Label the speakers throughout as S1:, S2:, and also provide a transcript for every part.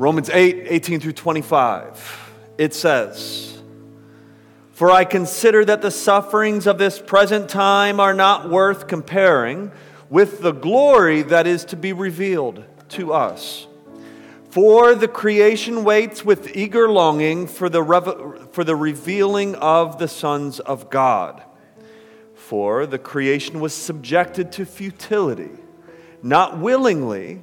S1: Romans 8, 18 through 25. It says, For I consider that the sufferings of this present time are not worth comparing with the glory that is to be revealed to us. For the creation waits with eager longing for the, rev- for the revealing of the sons of God. For the creation was subjected to futility, not willingly,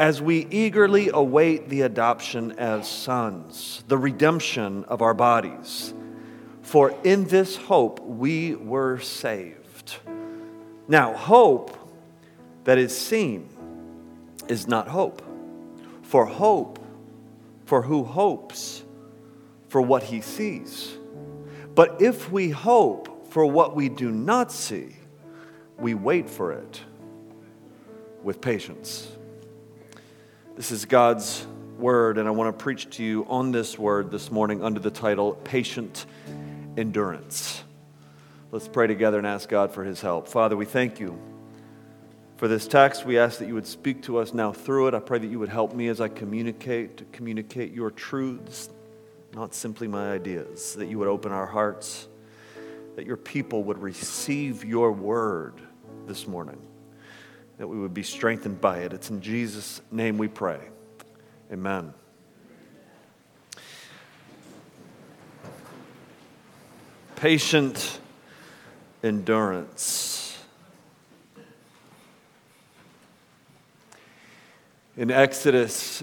S1: as we eagerly await the adoption as sons, the redemption of our bodies. For in this hope we were saved. Now, hope that is seen is not hope. For hope for who hopes for what he sees. But if we hope for what we do not see, we wait for it with patience. This is God's word, and I want to preach to you on this word this morning under the title Patient Endurance. Let's pray together and ask God for his help. Father, we thank you for this text. We ask that you would speak to us now through it. I pray that you would help me as I communicate, to communicate your truths, not simply my ideas, that you would open our hearts, that your people would receive your word this morning, that we would be strengthened by it. It's in Jesus' name we pray. Amen. Patient endurance. In Exodus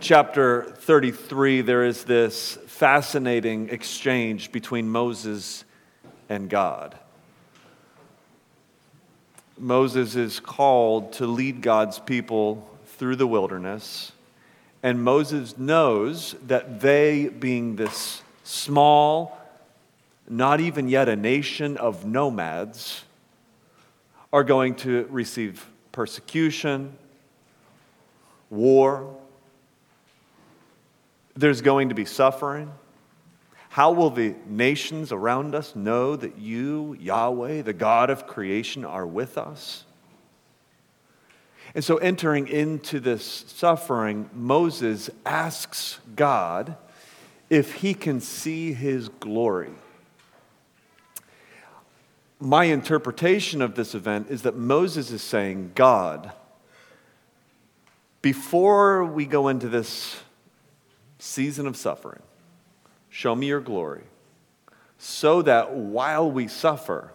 S1: chapter 33, there is this fascinating exchange between Moses and God. Moses is called to lead God's people through the wilderness, and Moses knows that they, being this small, not even yet a nation of nomads, are going to receive persecution war. There's going to be suffering. How will the nations around us know that you, Yahweh, the God of creation, are with us? And so, entering into this suffering, Moses asks God if he can see his glory. My interpretation of this event is that Moses is saying, God, before we go into this season of suffering, show me your glory so that while we suffer,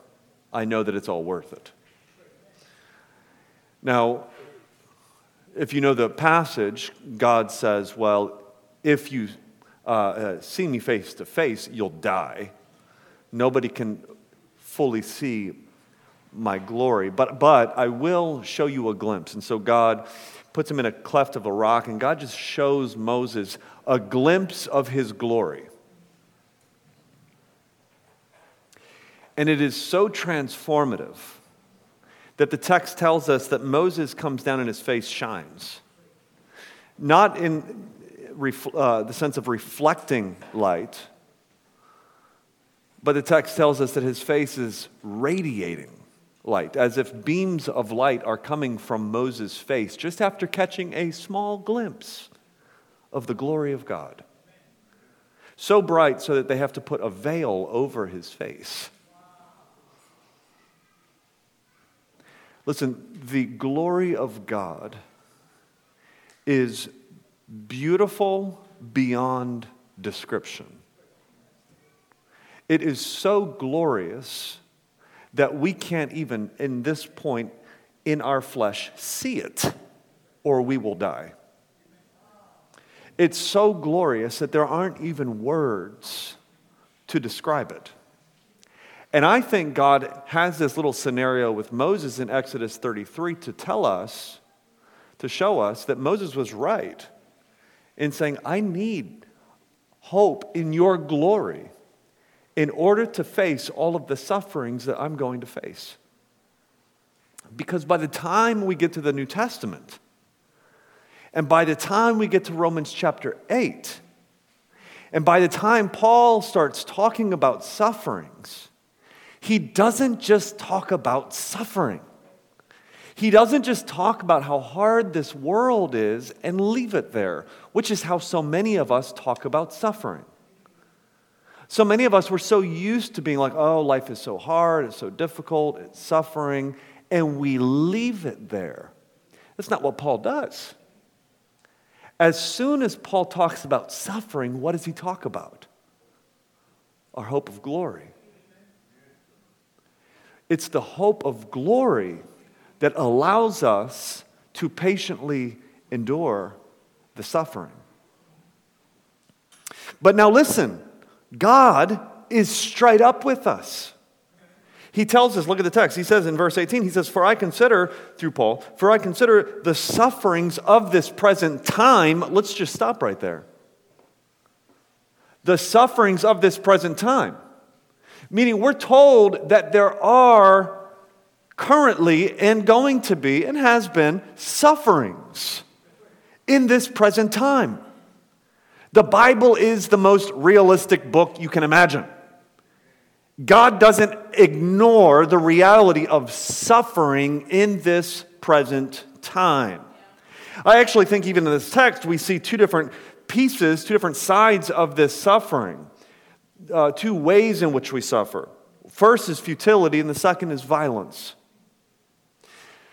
S1: I know that it's all worth it. Now, if you know the passage, God says, Well, if you uh, uh, see me face to face, you'll die. Nobody can fully see my glory, but, but I will show you a glimpse. And so God puts him in a cleft of a rock, and God just shows Moses a glimpse of his glory. And it is so transformative that the text tells us that Moses comes down and his face shines. Not in uh, the sense of reflecting light, but the text tells us that his face is radiating light, as if beams of light are coming from Moses' face just after catching a small glimpse of the glory of God. So bright so that they have to put a veil over his face. Listen, the glory of God is beautiful beyond description. It is so glorious that we can't even, in this point, in our flesh, see it, or we will die. It's so glorious that there aren't even words to describe it. And I think God has this little scenario with Moses in Exodus 33 to tell us, to show us that Moses was right in saying, I need hope in your glory in order to face all of the sufferings that I'm going to face. Because by the time we get to the New Testament, and by the time we get to Romans chapter 8, and by the time Paul starts talking about sufferings, he doesn't just talk about suffering. He doesn't just talk about how hard this world is and leave it there, which is how so many of us talk about suffering. So many of us were so used to being like, oh, life is so hard, it's so difficult, it's suffering, and we leave it there. That's not what Paul does. As soon as Paul talks about suffering, what does he talk about? Our hope of glory. It's the hope of glory that allows us to patiently endure the suffering. But now listen, God is straight up with us. He tells us, look at the text. He says in verse 18, he says, For I consider, through Paul, for I consider the sufferings of this present time. Let's just stop right there. The sufferings of this present time. Meaning, we're told that there are currently and going to be and has been sufferings in this present time. The Bible is the most realistic book you can imagine. God doesn't ignore the reality of suffering in this present time. I actually think, even in this text, we see two different pieces, two different sides of this suffering, uh, two ways in which we suffer. First is futility, and the second is violence.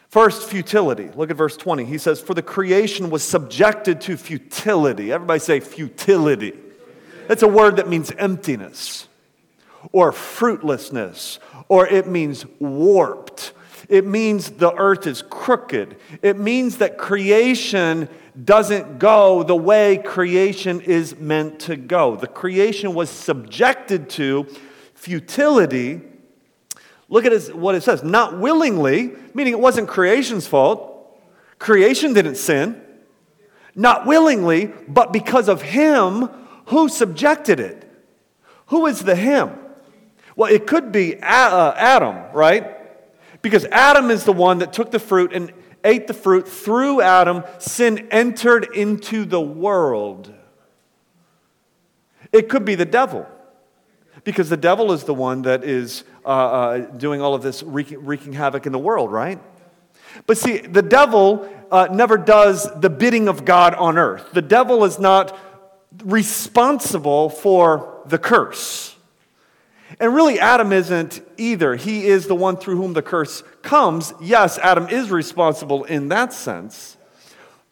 S1: First, futility. Look at verse 20. He says, For the creation was subjected to futility. Everybody say futility. That's a word that means emptiness or fruitlessness, or it means warped. It means the earth is crooked. It means that creation doesn't go the way creation is meant to go. The creation was subjected to futility. Look at what it says not willingly, meaning it wasn't creation's fault. Creation didn't sin. Not willingly, but because of him who subjected it. Who is the him? Well, it could be uh, Adam, right? Because Adam is the one that took the fruit and ate the fruit. Through Adam, sin entered into the world. It could be the devil. Because the devil is the one that is uh, uh, doing all of this wreaking, wreaking, havoc in the world, right? But see, the devil uh, never does the bidding of God on earth. The devil is not responsible for the curse. And really, Adam isn't either. He is the one through whom the curse comes. Yes, Adam is responsible in that sense.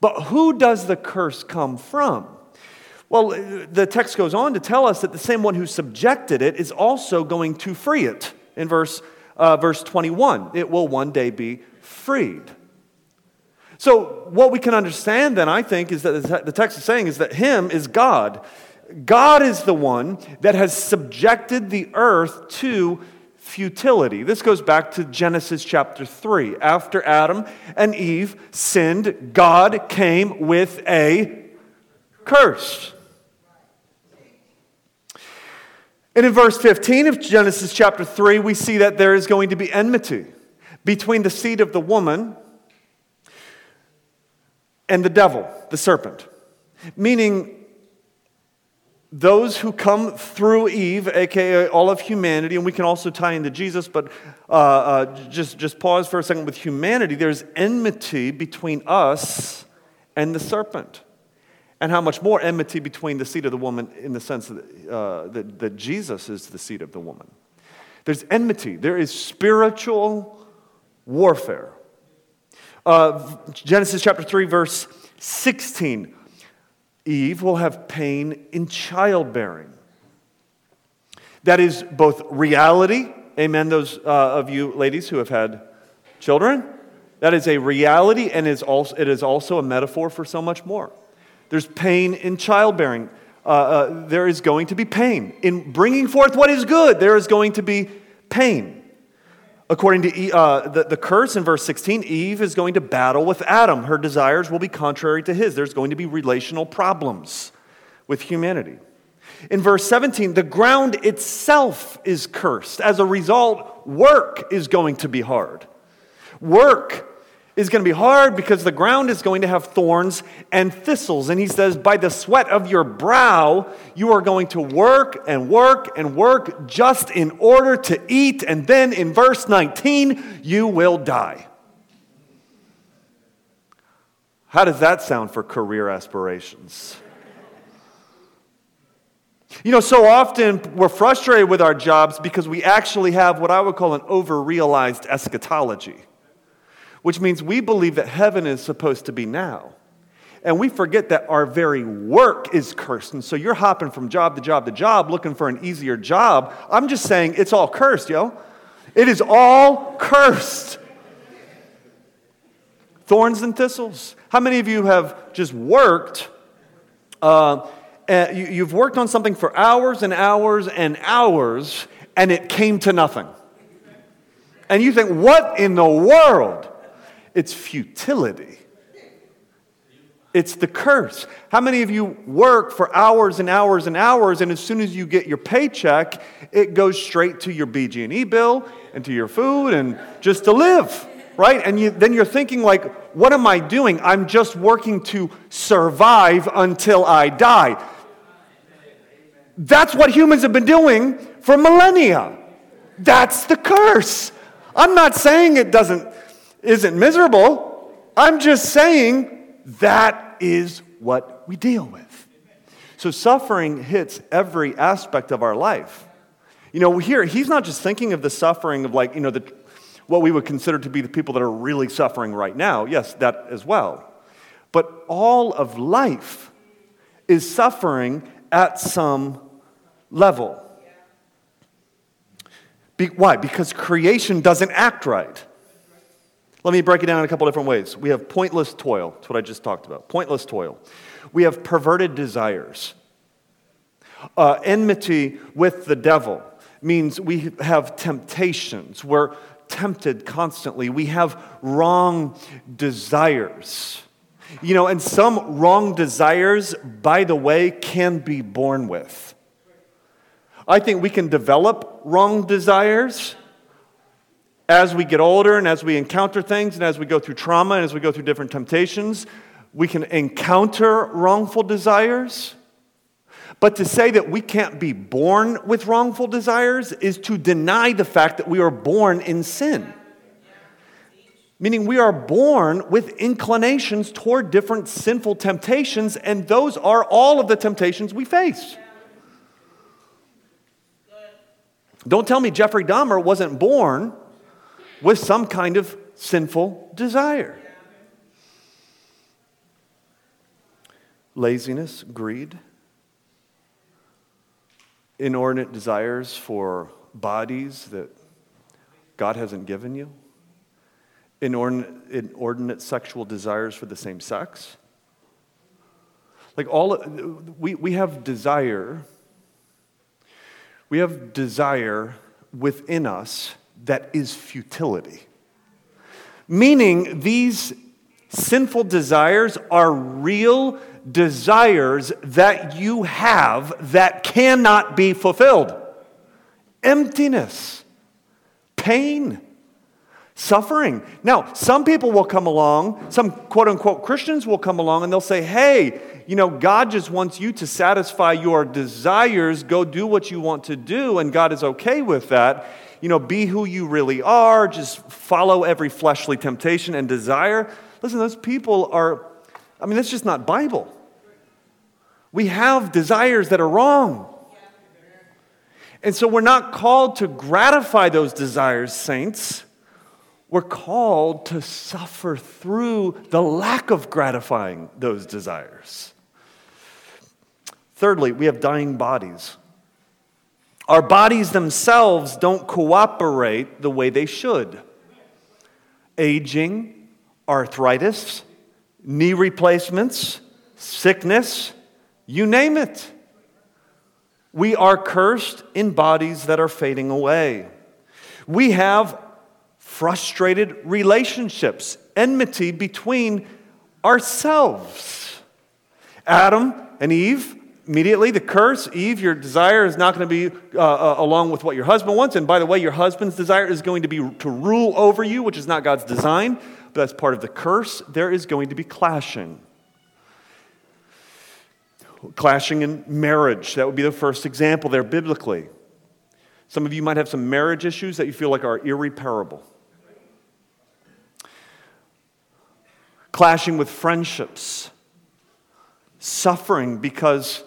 S1: But who does the curse come from? Well, the text goes on to tell us that the same one who subjected it is also going to free it. In verse, uh, verse 21, it will one day be freed. So, what we can understand then, I think, is that the text is saying is that Him is God. God is the one that has subjected the earth to futility. This goes back to Genesis chapter 3. After Adam and Eve sinned, God came with a curse. And in verse 15 of Genesis chapter 3, we see that there is going to be enmity between the seed of the woman and the devil, the serpent. Meaning, those who come through Eve, aka all of humanity, and we can also tie into Jesus, but uh, uh, just, just pause for a second with humanity. There's enmity between us and the serpent. And how much more enmity between the seed of the woman in the sense that, uh, that, that Jesus is the seed of the woman. There's enmity, there is spiritual warfare. Uh, Genesis chapter 3, verse 16 Eve will have pain in childbearing. That is both reality, amen, those uh, of you ladies who have had children. That is a reality, and is also, it is also a metaphor for so much more. There's pain in childbearing. Uh, uh, there is going to be pain. In bringing forth what is good, there is going to be pain. According to uh, the, the curse in verse 16, Eve is going to battle with Adam. Her desires will be contrary to his. There's going to be relational problems with humanity. In verse 17, the ground itself is cursed. As a result, work is going to be hard. Work is going to be hard because the ground is going to have thorns and thistles. And he says, By the sweat of your brow, you are going to work and work and work just in order to eat. And then in verse 19, you will die. How does that sound for career aspirations? You know, so often we're frustrated with our jobs because we actually have what I would call an over realized eschatology, which means we believe that heaven is supposed to be now. And we forget that our very work is cursed. And so you're hopping from job to job to job looking for an easier job. I'm just saying it's all cursed, yo. It is all cursed. Thorns and thistles. How many of you have just worked? Uh, you, you've worked on something for hours and hours and hours, and it came to nothing. And you think, what in the world? It's futility. It's the curse. How many of you work for hours and hours and hours, and as soon as you get your paycheck, it goes straight to your BG&E bill and to your food and just to live, right? And you, then you're thinking like, what am I doing? I'm just working to survive until I die. That's what humans have been doing for millennia. That's the curse. I'm not saying it doesn't isn't miserable. I'm just saying that is what we deal with. So suffering hits every aspect of our life. You know, here he's not just thinking of the suffering of like, you know, the what we would consider to be the people that are really suffering right now. Yes, that as well. But all of life is suffering at some level. Be, why? Because creation doesn't act right. Let me break it down in a couple different ways. We have pointless toil. That's what I just talked about. Pointless toil. We have perverted desires. Uh, enmity with the devil means we have temptations. We're tempted constantly. We have wrong desires. You know, and some wrong desires, by the way, can be born with. I think we can develop wrong desires as we get older and as we encounter things and as we go through trauma and as we go through different temptations. We can encounter wrongful desires. But to say that we can't be born with wrongful desires is to deny the fact that we are born in sin. Meaning, we are born with inclinations toward different sinful temptations, and those are all of the temptations we face. Don't tell me Jeffrey Dahmer wasn't born with some kind of sinful desire. Laziness, greed, inordinate desires for bodies that God hasn't given you, inordinate, inordinate sexual desires for the same sex. Like all, we, we have desire we have desire within us that is futility. Meaning, these sinful desires are real desires that you have that cannot be fulfilled emptiness, pain, suffering. Now, some people will come along, some quote unquote Christians will come along and they'll say, hey, you know, God just wants you to satisfy your desires, go do what you want to do, and God is okay with that. You know, be who you really are, just follow every fleshly temptation and desire. Listen, those people are, I mean, that's just not Bible. We have desires that are wrong. And so we're not called to gratify those desires, saints. We're called to suffer through the lack of gratifying those desires. Thirdly, we have dying bodies. Our bodies themselves don't cooperate the way they should. Aging, arthritis, knee replacements, sickness, you name it. We are cursed in bodies that are fading away. We have frustrated relationships, enmity between ourselves. Adam and Eve Immediately, the curse, Eve, your desire is not going to be uh, uh, along with what your husband wants. And by the way, your husband's desire is going to be to rule over you, which is not God's design, but that's part of the curse. There is going to be clashing. Clashing in marriage. That would be the first example there biblically. Some of you might have some marriage issues that you feel like are irreparable. Clashing with friendships. Suffering because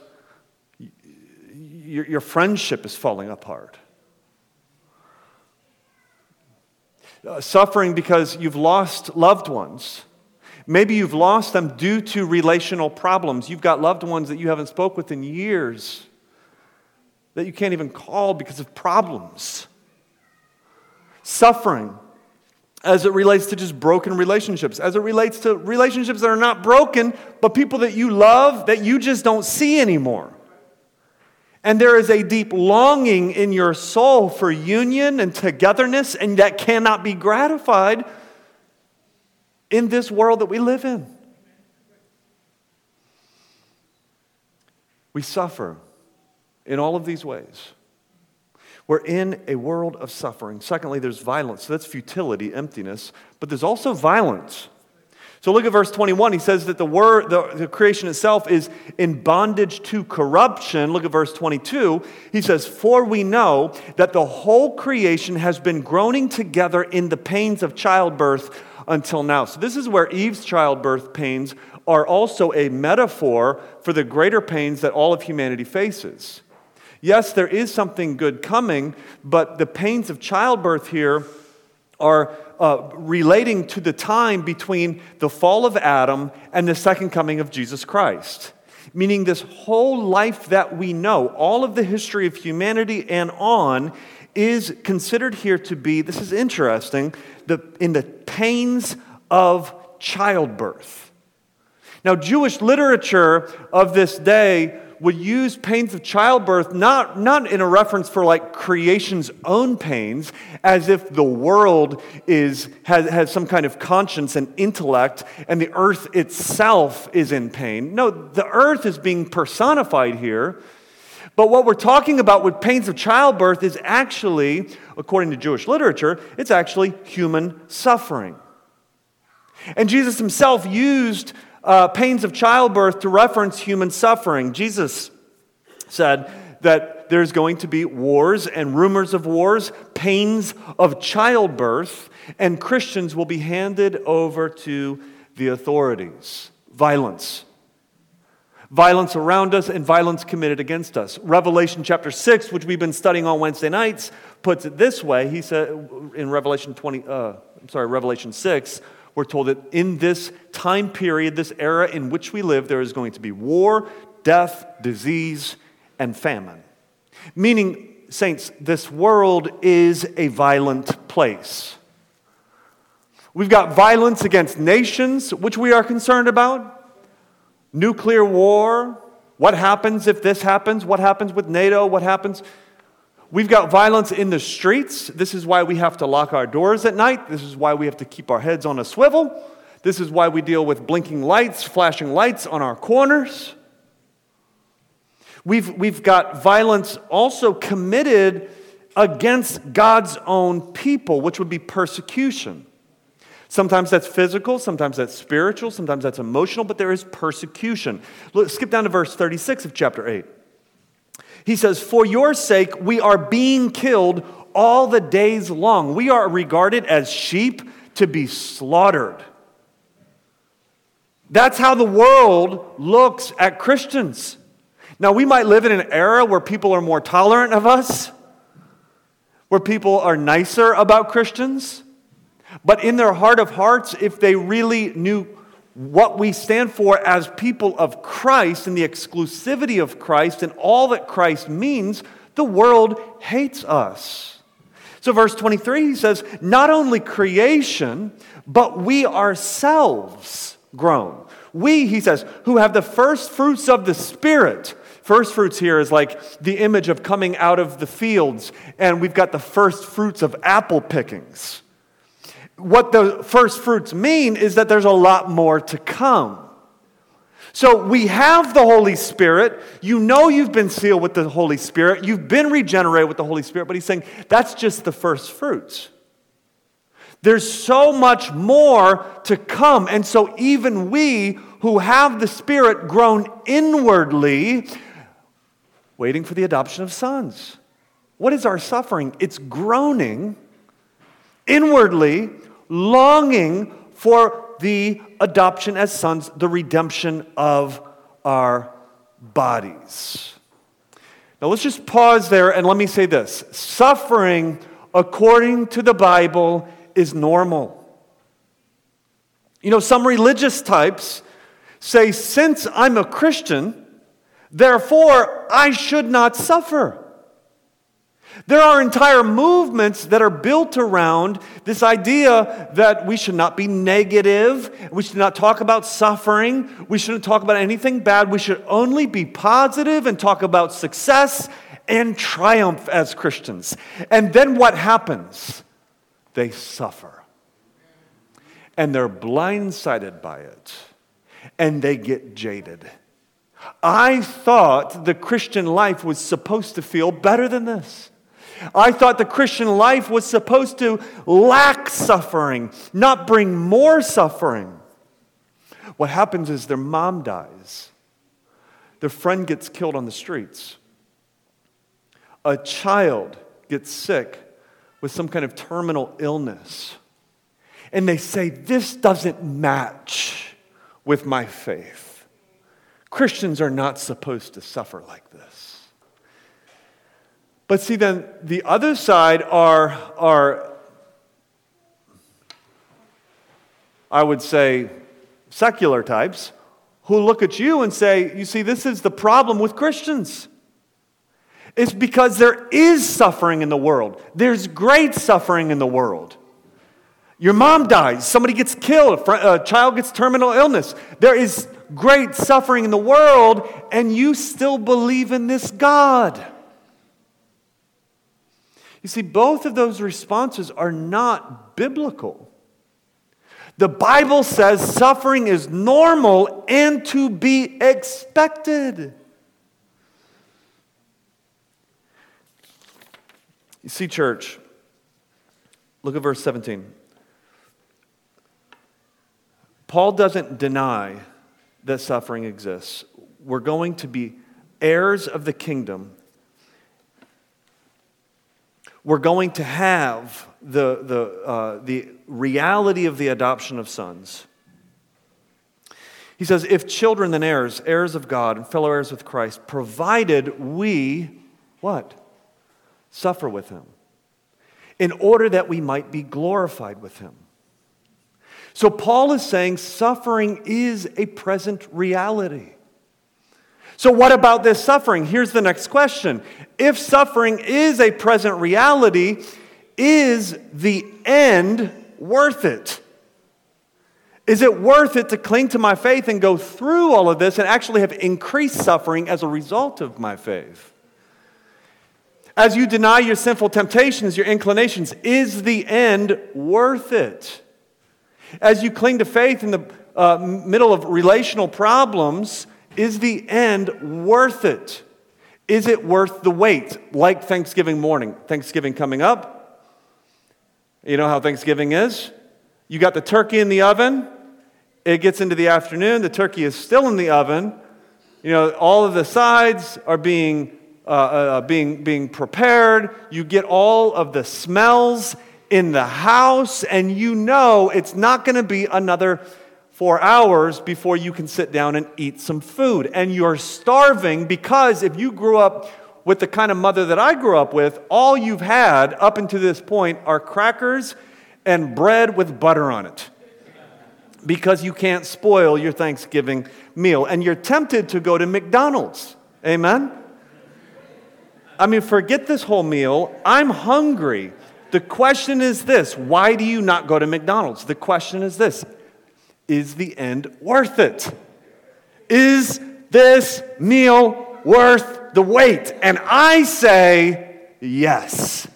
S1: your, your friendship is falling apart. Uh, suffering because you've lost loved ones. Maybe you've lost them due to relational problems. You've got loved ones that you haven't spoke with in years that you can't even call because of problems. Suffering as it relates to just broken relationships, as it relates to relationships that are not broken, but people that you love that you just don't see anymore. And there is a deep longing in your soul for union and togetherness, and that cannot be gratified in this world that we live in. We suffer in all of these ways. We're in a world of suffering. Secondly, there's violence. So that's futility, emptiness, but there's also violence. So look at verse 21. He says that the word, the, the, creation itself is in bondage to corruption. Look at verse 22. He says, For we know that the whole creation has been groaning together in the pains of childbirth until now. So this is where Eve's childbirth pains are also a metaphor for the greater pains that all of humanity faces. Yes, there is something good coming, but the pains of childbirth here are uh, relating to the time between the fall of Adam and the second coming of Jesus Christ. Meaning, this whole life that we know, all of the history of humanity and on, is considered here to be, this is interesting, the, in the pains of childbirth. Now, Jewish literature of this day would use pains of childbirth not, not in a reference for like creation's own pains, as if the world is, has, has some kind of conscience and intellect and the earth itself is in pain. No, the earth is being personified here. But what we're talking about with pains of childbirth is actually, according to Jewish literature, it's actually human suffering. And Jesus himself used uh, pains of childbirth to reference human suffering. Jesus said that there's going to be wars and rumors of wars, pains of childbirth, and Christians will be handed over to the authorities. Violence. Violence around us and violence committed against us. Revelation chapter 6, which we've been studying on Wednesday nights, puts it this way. He said in Revelation 20, uh, I'm sorry, Revelation 6, we're told that in this time period, this era in which we live, there is going to be war, death, disease, and famine. Meaning, saints, this world is a violent place. We've got violence against nations, which we are concerned about, nuclear war. What happens if this happens? What happens with NATO? What happens? We've got violence in the streets. This is why we have to lock our doors at night. This is why we have to keep our heads on a swivel. This is why we deal with blinking lights, flashing lights on our corners. We've, we've got violence also committed against God's own people, which would be persecution. Sometimes that's physical, sometimes that's spiritual, sometimes that's emotional, but there is persecution. Look, skip down to verse 36 of chapter 8. He says, For your sake, we are being killed all the days long. We are regarded as sheep to be slaughtered. That's how the world looks at Christians. Now, we might live in an era where people are more tolerant of us, where people are nicer about Christians, but in their heart of hearts, if they really knew what we stand for as people of Christ and the exclusivity of Christ and all that Christ means, the world hates us. So, verse 23, he says, Not only creation, but we ourselves groan. We, he says, who have the first fruits of the Spirit. First fruits here is like the image of coming out of the fields, and we've got the first fruits of apple pickings what the first fruits mean is that there's a lot more to come. So we have the Holy Spirit. You know you've been sealed with the Holy Spirit. You've been regenerated with the Holy Spirit. But he's saying that's just the first fruits. There's so much more to come. And so even we who have the Spirit groan inwardly, waiting for the adoption of sons. What is our suffering? It's groaning inwardly, longing for the adoption as sons, the redemption of our bodies. Now let's just pause there and let me say this suffering, according to the Bible, is normal. You know, some religious types say, since I'm a Christian, therefore I should not suffer. There are entire movements that are built around this idea that we should not be negative, we should not talk about suffering, we shouldn't talk about anything bad, we should only be positive and talk about success and triumph as Christians. And then what happens? They suffer. And they're blindsided by it, and they get jaded. I thought the Christian life was supposed to feel better than this. I thought the Christian life was supposed to lack suffering, not bring more suffering. What happens is their mom dies, their friend gets killed on the streets, a child gets sick with some kind of terminal illness, and they say, This doesn't match with my faith. Christians are not supposed to suffer like this. But see, then the other side are, are I would say, secular types who look at you and say, You see, this is the problem with Christians. It's because there is suffering in the world. There's great suffering in the world. Your mom dies, somebody gets killed, a child gets terminal illness. There is great suffering in the world, and you still believe in this God. You see, both of those responses are not biblical. The Bible says suffering is normal and to be expected. You see, church, look at verse 17. Paul doesn't deny that suffering exists. We're going to be heirs of the kingdom we're going to have the, the, uh, the reality of the adoption of sons. He says, if children, then heirs, heirs of God and fellow heirs with Christ, provided we, what? Suffer with him, in order that we might be glorified with him. So Paul is saying suffering is a present reality. So, what about this suffering? Here's the next question. If suffering is a present reality, is the end worth it? Is it worth it to cling to my faith and go through all of this and actually have increased suffering as a result of my faith? As you deny your sinful temptations, your inclinations, is the end worth it? As you cling to faith in the uh, middle of relational problems, is the end worth it? Is it worth the wait? Like Thanksgiving morning, Thanksgiving coming up. You know how Thanksgiving is? You got the turkey in the oven. It gets into the afternoon. The turkey is still in the oven. You know, all of the sides are being, uh, uh, uh being, being prepared. You get all of the smells in the house, and you know it's not going to be another four hours before you can sit down and eat some food. And you're starving because if you grew up with the kind of mother that I grew up with, all you've had up until this point are crackers and bread with butter on it. Because you can't spoil your Thanksgiving meal. And you're tempted to go to McDonald's. Amen? I mean, forget this whole meal. I'm hungry. The question is this why do you not go to McDonald's? The question is this is the end worth it? Is this meal worth the wait? And I say yes.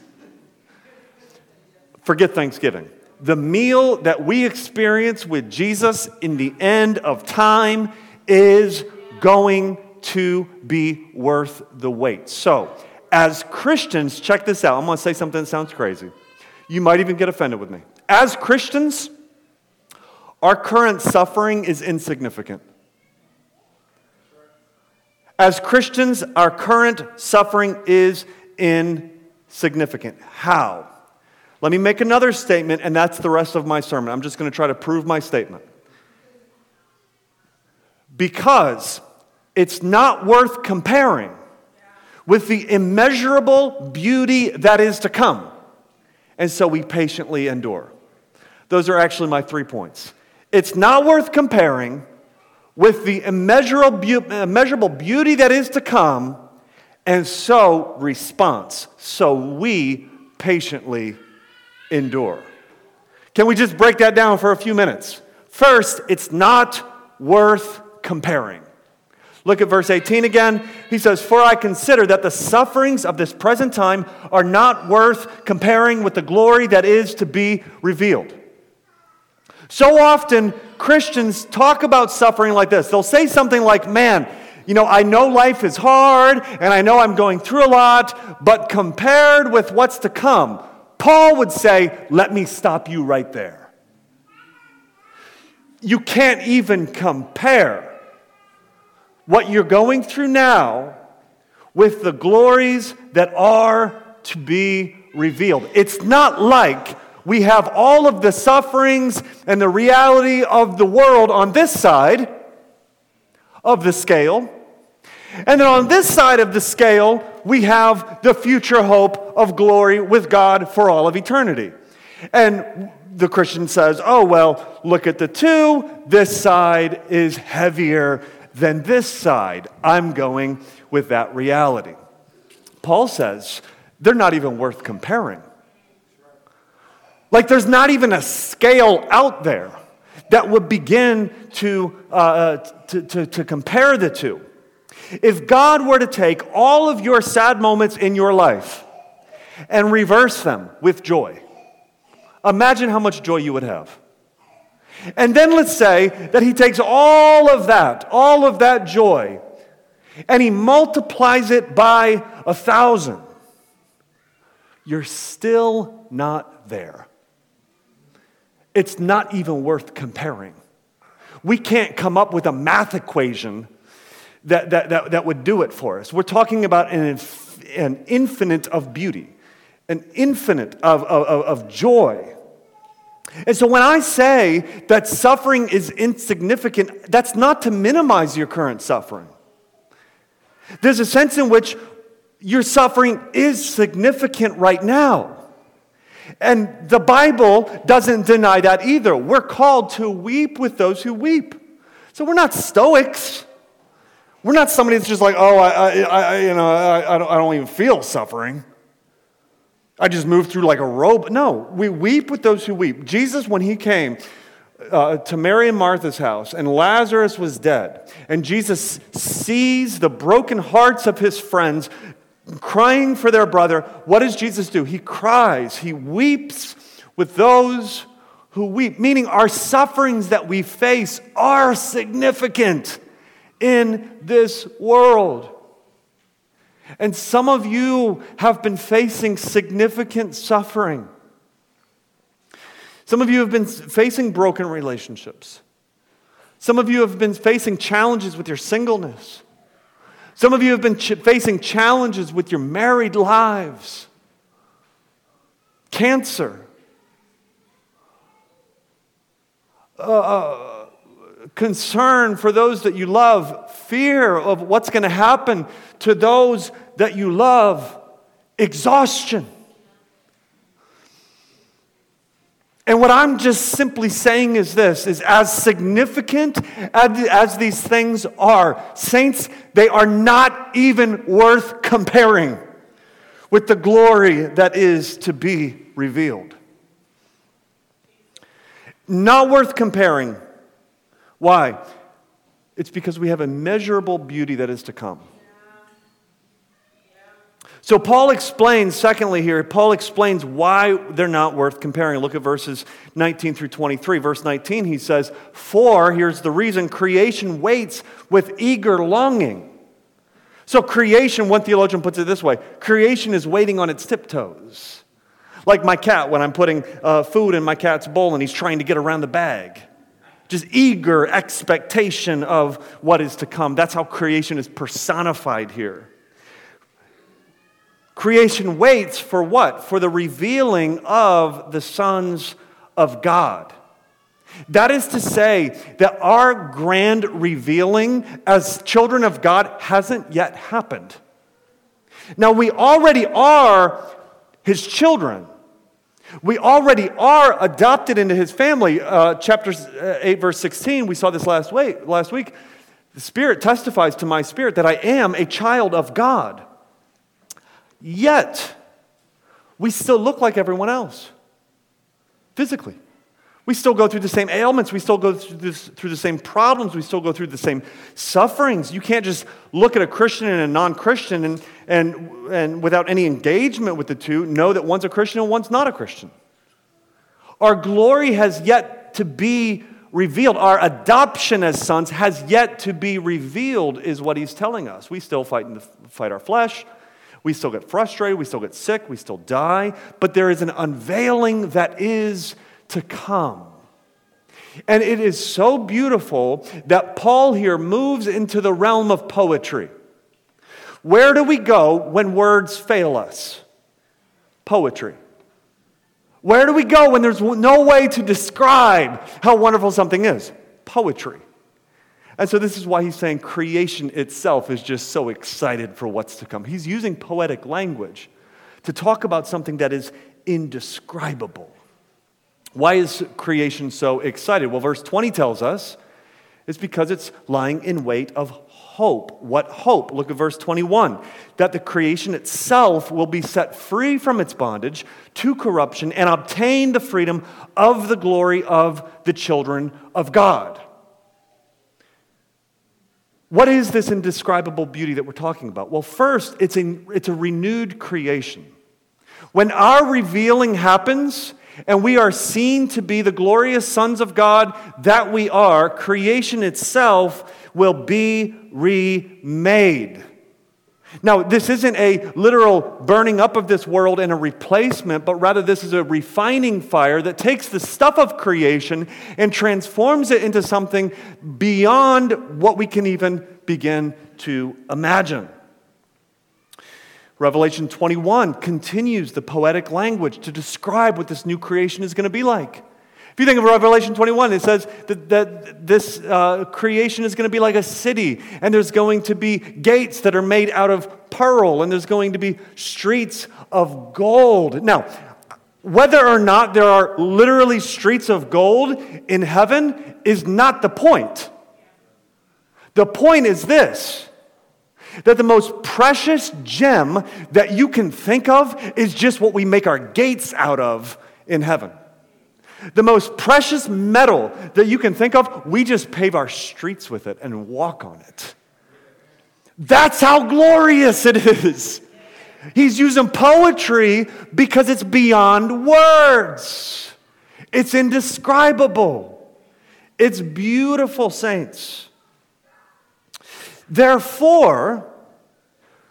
S1: Forget Thanksgiving. The meal that we experience with Jesus in the end of time is going to be worth the wait. So, as Christians, check this out. I'm going to say something that sounds crazy. You might even get offended with me. As Christians, our current suffering is insignificant. As Christians, our current suffering is insignificant. How? Let me make another statement, and that's the rest of my sermon. I'm just going to try to prove my statement. Because it's not worth comparing with the immeasurable beauty that is to come. And so we patiently endure. Those are actually my three points. It's not worth comparing with the immeasurable, beauty that is to come, and so response. So we patiently endure. Can we just break that down for a few minutes? First, it's not worth comparing. Look at verse 18 again. He says, For I consider that the sufferings of this present time are not worth comparing with the glory that is to be revealed. So often, Christians talk about suffering like this. They'll say something like, Man, you know, I know life is hard and I know I'm going through a lot, but compared with what's to come, Paul would say, Let me stop you right there. You can't even compare what you're going through now with the glories that are to be revealed. It's not like we have all of the sufferings and the reality of the world on this side of the scale. And then on this side of the scale, we have the future hope of glory with God for all of eternity. And the Christian says, oh, well, look at the two. This side is heavier than this side. I'm going with that reality. Paul says they're not even worth comparing. Like there's not even a scale out there that would begin to, uh, uh, to, to, to compare the two. If God were to take all of your sad moments in your life and reverse them with joy, imagine how much joy you would have. And then let's say that he takes all of that, all of that joy, and he multiplies it by a thousand. You're still not there. It's not even worth comparing. We can't come up with a math equation that, that, that, that would do it for us. We're talking about an, an infinite of beauty, an infinite of, of, of joy and so when I say that suffering is insignificant, that's not to minimize your current suffering. There's a sense in which your suffering is significant right now. And the Bible doesn't deny that either. We're called to weep with those who weep. So we're not stoics. We're not somebody that's just like, oh, I, I, I you know, I, I, don't, I don't even feel suffering. I just move through like a robe. No, we weep with those who weep. Jesus, when he came uh, to Mary and Martha's house, and Lazarus was dead, and Jesus sees the broken hearts of his friends crying for their brother, what does Jesus do? He cries, he weeps with those who weep, meaning our sufferings that we face are significant in this world. And some of you have been facing significant suffering. Some of you have been facing broken relationships. Some of you have been facing challenges with your singleness. Some of you have been ch- facing challenges with your married lives, cancer, uh, uh, concern for those that you love, fear of what's going to happen to those that you love, exhaustion. And what I'm just simply saying is this is as significant as, as these things are, saints, they are not even worth comparing with the glory that is to be revealed. Not worth comparing. Why? It's because we have immeasurable beauty that is to come. So, Paul explains, secondly, here, Paul explains why they're not worth comparing. Look at verses 19 through 23. Verse 19, he says, For, here's the reason, creation waits with eager longing. So, creation, one theologian puts it this way creation is waiting on its tiptoes. Like my cat when I'm putting uh, food in my cat's bowl and he's trying to get around the bag. Just eager expectation of what is to come. That's how creation is personified here. Creation waits for what? For the revealing of the sons of God. That is to say, that our grand revealing as children of God hasn't yet happened. Now, we already are his children. We already are adopted into his family. Uh, chapter uh, 8, verse 16, we saw this last week, last week. The Spirit testifies to my spirit that I am a child of God. Yet, we still look like everyone else physically. We still go through the same ailments. We still go through, this, through, the same problems. We still go through the same sufferings. You can't just look at a Christian and a non Christian and, and, and without any engagement with the two, know that one's a Christian and one's not a Christian. Our glory has yet to be revealed. Our adoption as sons has yet to be revealed, is what he's telling us. We still fight, in the, fight our flesh. We still get frustrated, we still get sick, we still die, but there is an unveiling that is to come. And it is so beautiful that Paul here moves into the realm of poetry. Where do we go when words fail us? Poetry. Where do we go when there's no way to describe how wonderful something is? Poetry. And so, this is why he's saying creation itself is just so excited for what's to come. He's using poetic language to talk about something that is indescribable. Why is creation so excited? Well, verse 20 tells us it's because it's lying in wait of hope. What hope? Look at verse 21 that the creation itself will be set free from its bondage to corruption and obtain the freedom of the glory of the children of God. What is this indescribable beauty that we're talking about? Well, first, it's a, it's a renewed creation. When our revealing happens and we are seen to be the glorious sons of God that we are, creation itself will be remade. Now, this isn't a literal burning up of this world and a replacement, but rather this is a refining fire that takes the stuff of creation and transforms it into something beyond what we can even begin to imagine. Revelation 21 continues the poetic language to describe what this new creation is going to be like. If you think of Revelation 21, it says that, that this uh, creation is going to be like a city, and there's going to be gates that are made out of pearl, and there's going to be streets of gold. Now, whether or not there are literally streets of gold in heaven is not the point. The point is this that the most precious gem that you can think of is just what we make our gates out of in heaven. The most precious metal that you can think of, we just pave our streets with it and walk on it. That's how glorious it is. He's using poetry because it's beyond words. It's indescribable. It's beautiful, saints. Therefore,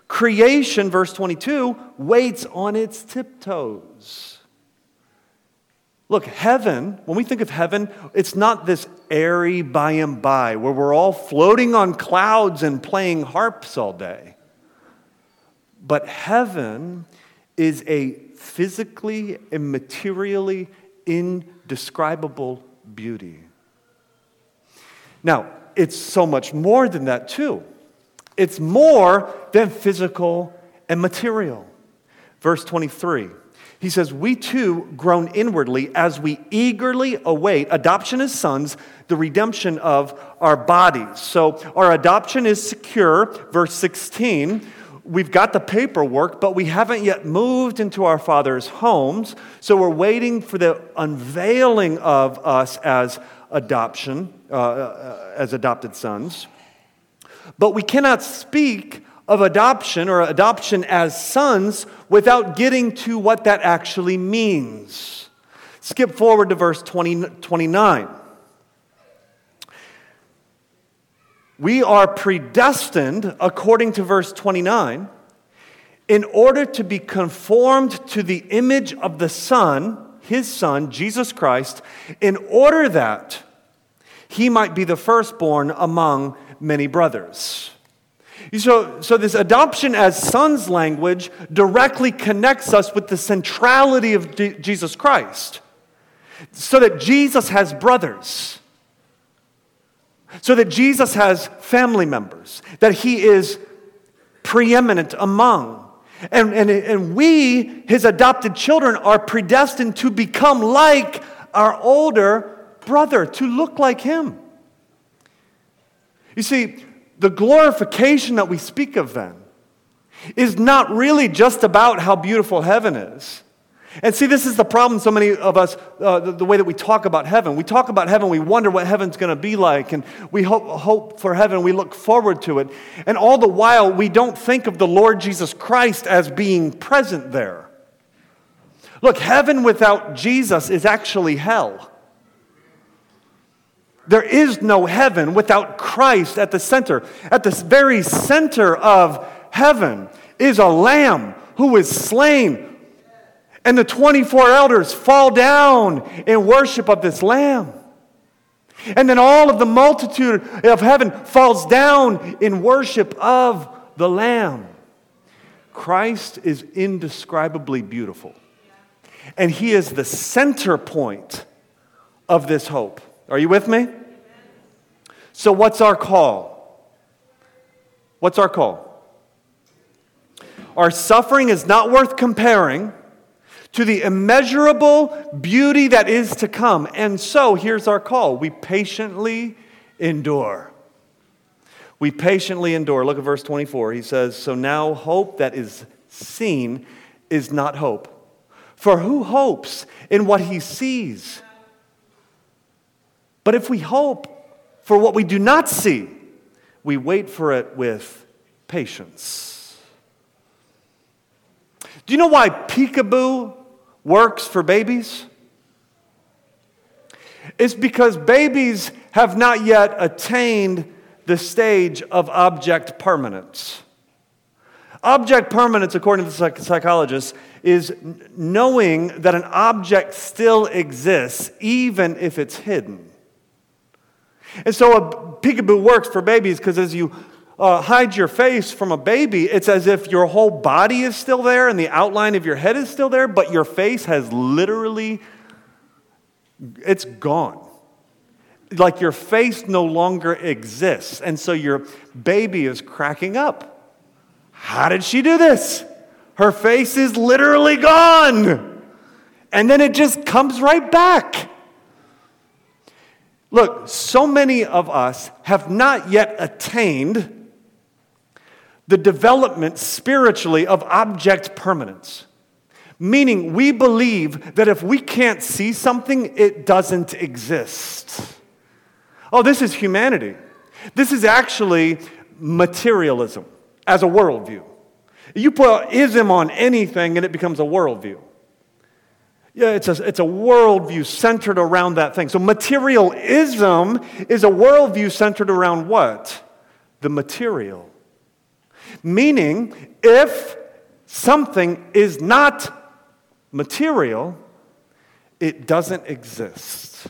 S1: creation, verse 22, waits on its tiptoes. Look, heaven, when we think of heaven, it's not this airy by and by where we're all floating on clouds and playing harps all day. But heaven is a physically and materially indescribable beauty. Now, it's so much more than that, too. It's more than physical and material. Verse 23 he says, We too groan inwardly as we eagerly await adoption as sons, the redemption of our bodies. So our adoption is secure. Verse 16. We've got the paperwork, but we haven't yet moved into our father's homes. So we're waiting for the unveiling of us as adoption, uh, uh as adopted sons. But we cannot speak of adoption or adoption as sons without getting to what that actually means. Skip forward to verse 20, 29. We are predestined, according to verse 29, in order to be conformed to the image of the Son, his Son, Jesus Christ, in order that he might be the firstborn among many brothers. So, so this adoption as sons language directly connects us with the centrality of D- Jesus Christ. So that Jesus has brothers. So that Jesus has family members. That he is preeminent among. And, and, and we, his adopted children, are predestined to become like our older brother, to look like him. You see, the glorification that we speak of then is not really just about how beautiful heaven is. And see, this is the problem so many of us, uh, the, the, way that we talk about heaven. We talk about heaven, we wonder what heaven's going to be like, and we hope, hope for heaven, we look forward to it. And all the while, we don't think of the Lord Jesus Christ as being present there. Look, heaven without Jesus is actually hell. There is no heaven without Christ at the center. At the very center of heaven is a lamb who is slain. And the 24 elders fall down in worship of this lamb. And then all of the multitude of heaven falls down in worship of the lamb. Christ is indescribably beautiful. And he is the center point of this hope. Are you with me? So, what's our call? What's our call? Our suffering is not worth comparing to the immeasurable beauty that is to come. And so, here's our call we patiently endure. We patiently endure. Look at verse 24. He says, So now hope that is seen is not hope. For who hopes in what he sees? But if we hope for what we do not see, we wait for it with patience. Do you know why peekaboo works for babies? It's because babies have not yet attained the stage of object permanence. Object permanence, according to the psychologists, is knowing that an object still exists even if it's hidden. And so a peekaboo works for babies because as you uh, hide your face from a baby, it's as if your whole body is still there and the outline of your head is still there, but your face has literally, it's gone. Like your face no longer exists. And so your baby is cracking up. How did she do this? Her face is literally gone. And then it just comes right back. Look, so many of us have not yet attained the development spiritually of object permanence. Meaning, we believe that if we can't see something, it doesn't exist. Oh, this is humanity. This is actually materialism as a worldview. You put ism on anything and it becomes a worldview. Yeah, it's a, it's a worldview centered around that thing. So, materialism is a worldview centered around what? The material. Meaning, if something is not material, it doesn't exist.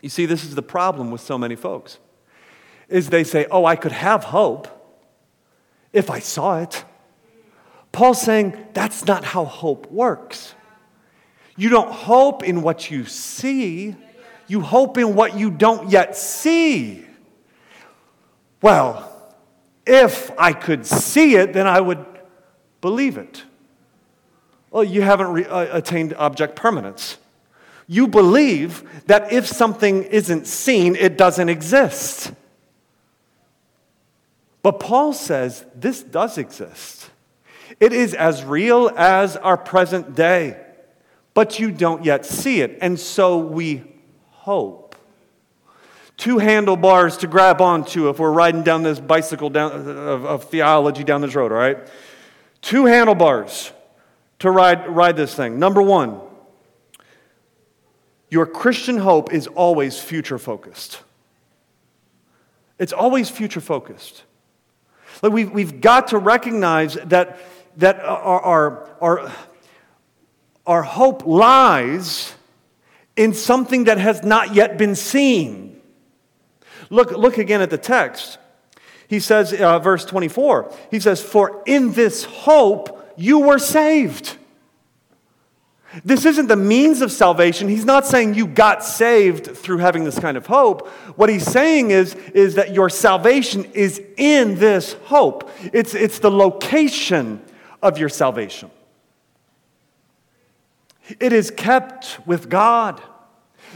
S1: You see, this is the problem with so many folks. Is they say, "Oh, I could have hope if I saw it." Paul's saying that's not how hope works. You don't hope in what you see, you hope in what you don't yet see. Well, if I could see it, then I would believe it. Well, you haven't re- uh, attained object permanence. You believe that if something isn't seen, it doesn't exist. But Paul says this does exist. It is as real as our present day but you don't yet see it. And so we hope. two handlebars to grab onto if we're riding down this bicycle down, of, of theology down this road, all right? Two handlebars to ride, ride this thing. Number one, your Christian hope is always future focused. It's always future focused. Like we've, we've got to recognize that, that our, our, our, our hope lies in something that has not yet been seen. Look, look again at the text. He says, uh, verse 24, he says, For in this hope you were saved. This isn't the means of salvation. He's not saying you got saved through having this kind of hope. What he's saying is, is that your salvation is in this hope, it's, it's the location of your salvation. It is kept with God.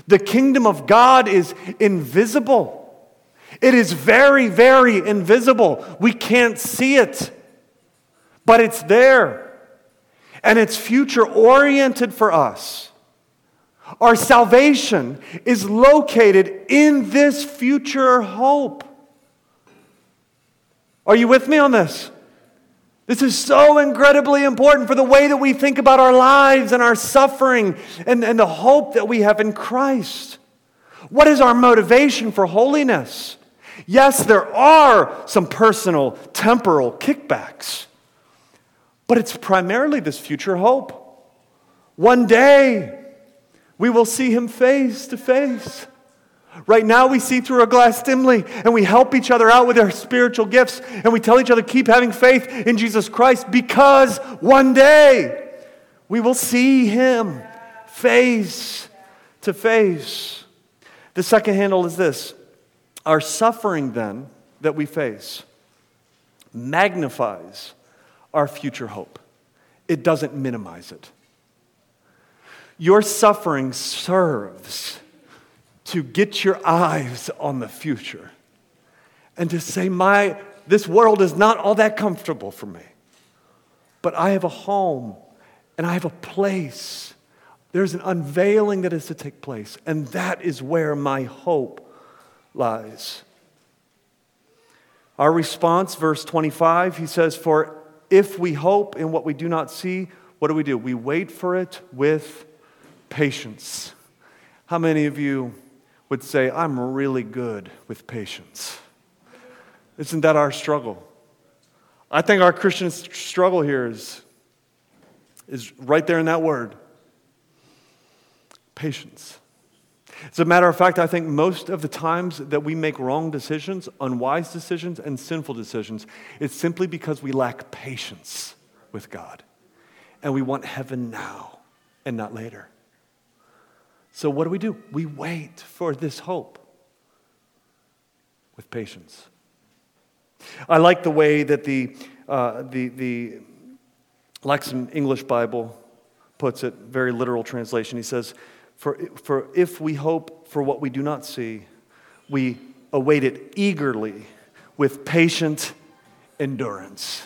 S1: The kingdom of God is invisible. It is very, very invisible. We can't see it, but it's there and it's future oriented for us. Our salvation is located in this future hope. Are you with me on this? This is so incredibly important for the way that we think about our lives and our suffering and, and the hope that we have in Christ. What is our motivation for holiness? Yes, there are some personal, temporal kickbacks. But it's primarily this future hope. One day, we will see him face to face. Right now, we see through a glass dimly, and we help each other out with our spiritual gifts, and we tell each other, keep having faith in Jesus Christ because one day we will see him face to face. The second handle is this our suffering, then, that we face magnifies our future hope, it doesn't minimize it. Your suffering serves to get your eyes on the future and to say, My, this world is not all that comfortable for me, but I have a home and I have a place. There's an unveiling that is to take place, and that is where my hope lies. Our response, verse 25, he says, For if we hope in what we do not see, what do we do? We wait for it with patience. How many of you would say, I'm really good with patience? Isn't that our struggle? I think our Christian struggle here is, is right there in that word patience. As a matter of fact, I think most of the times that we make wrong decisions, unwise decisions, and sinful decisions, it's simply because we lack patience with God. And we want heaven now and not later. So, what do we do? We wait for this hope with patience. I like the way that the, uh, the, the Lexham English Bible puts it, very literal translation. He says, for, for if we hope for what we do not see, we await it eagerly with patient endurance.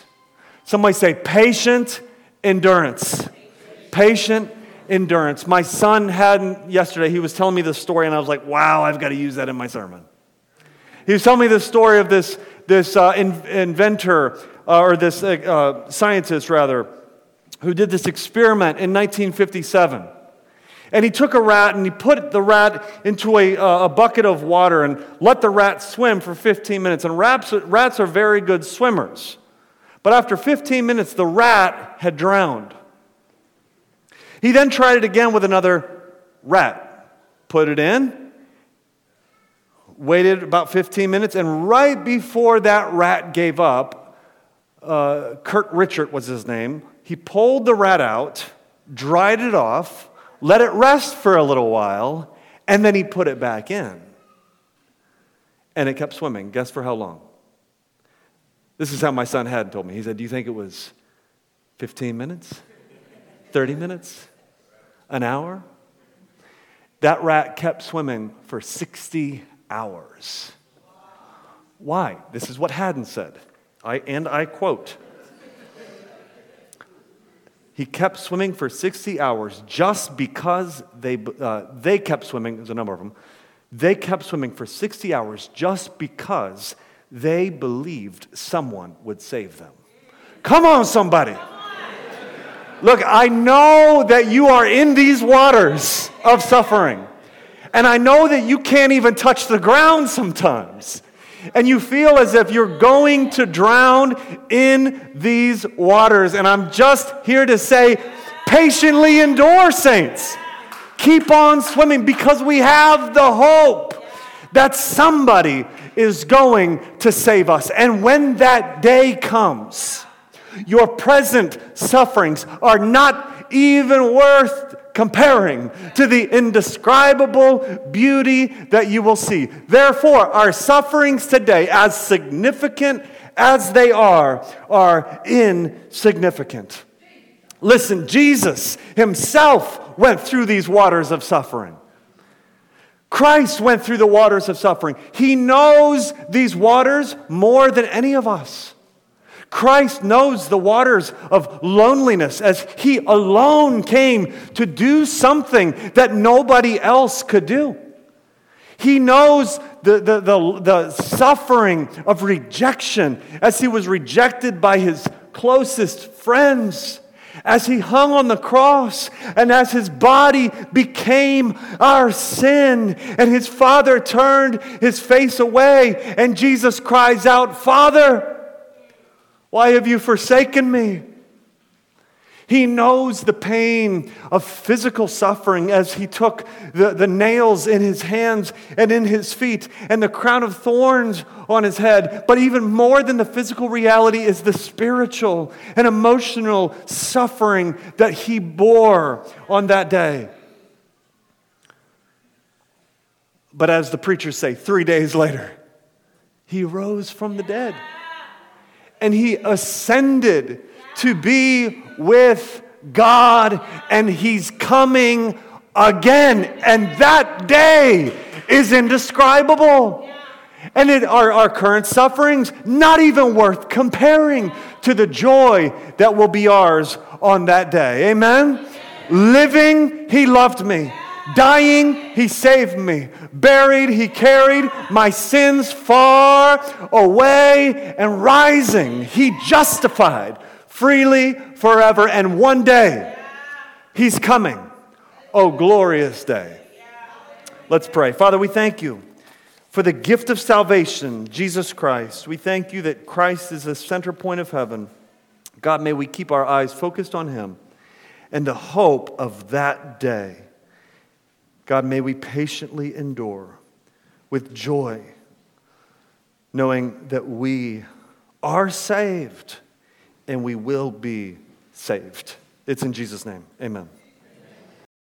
S1: Somebody say, patient endurance. Patient endurance. My son had yesterday, he was telling me this story, and I was like, wow, I've got to use that in my sermon. He was telling me the story of this, this uh, in, inventor, uh, or this uh, uh scientist, rather, who did this experiment in 1957. And he took a rat and he put the rat into a, a bucket of water and let the rat swim for 15 minutes. And rats, rats are very good swimmers. But after 15 minutes, the rat had drowned. He then tried it again with another rat, put it in, waited about 15 minutes, and right before that rat gave up, uh, Curt Richter was his name, he pulled the rat out, dried it off, let it rest for a little while, and then he put it back in. And it kept swimming. Guess for how long? This is how my son had told me. He said, Do you think it was 15 minutes? 30 minutes? An hour? That rat kept swimming for 60 hours. Why? This is what Haddon said. I, and I quote he kept swimming for 60 hours just because they, uh, they kept swimming, there's a number of them. They kept swimming for 60 hours just because they believed someone would save them. Come on, somebody. Look, I know that you are in these waters of suffering. And I know that you can't even touch the ground sometimes. And you feel as if you're going to drown in these waters. And I'm just here to say, patiently endure, saints. Keep on swimming because we have the hope that somebody is going to save us. And when that day comes, your present sufferings are not even worth comparing to the indescribable beauty that you will see. Therefore, our sufferings today, as significant as they are, are insignificant. Listen, Jesus himself went through these waters of suffering. Christ went through the waters of suffering. He knows these waters more than any of us. Christ knows the waters of loneliness as he alone came to do something that nobody else could do. He knows the, the, the, the, suffering of rejection as he was rejected by his closest friends as he hung on the cross and as his body became our sin. And his father turned his face away, and Jesus cries out, Father, why have you forsaken me? He knows the pain of physical suffering as he took the, the nails in his hands and in his feet and the crown of thorns on his head. But even more than the physical reality is the spiritual and emotional suffering that he bore on that day. But as the preachers say, three days later, he rose from the dead and he ascended to be with God, and He's coming again. And that day is indescribable. And it, our, our current sufferings, not even worth comparing to the joy that will be ours on that day. Amen? Living, He loved me. Dying, He saved me. Buried, He carried my sins far away. And rising, He justified freely forever. And one day, He's coming. Oh, glorious day. Let's pray. Father, we thank you for the gift of salvation, Jesus Christ. We thank you that Christ is the center point of heaven. God, may we keep our eyes focused on Him and the hope of that day. God, may we patiently endure with joy, knowing that we are saved and we will be saved. It's in Jesus' name. Amen.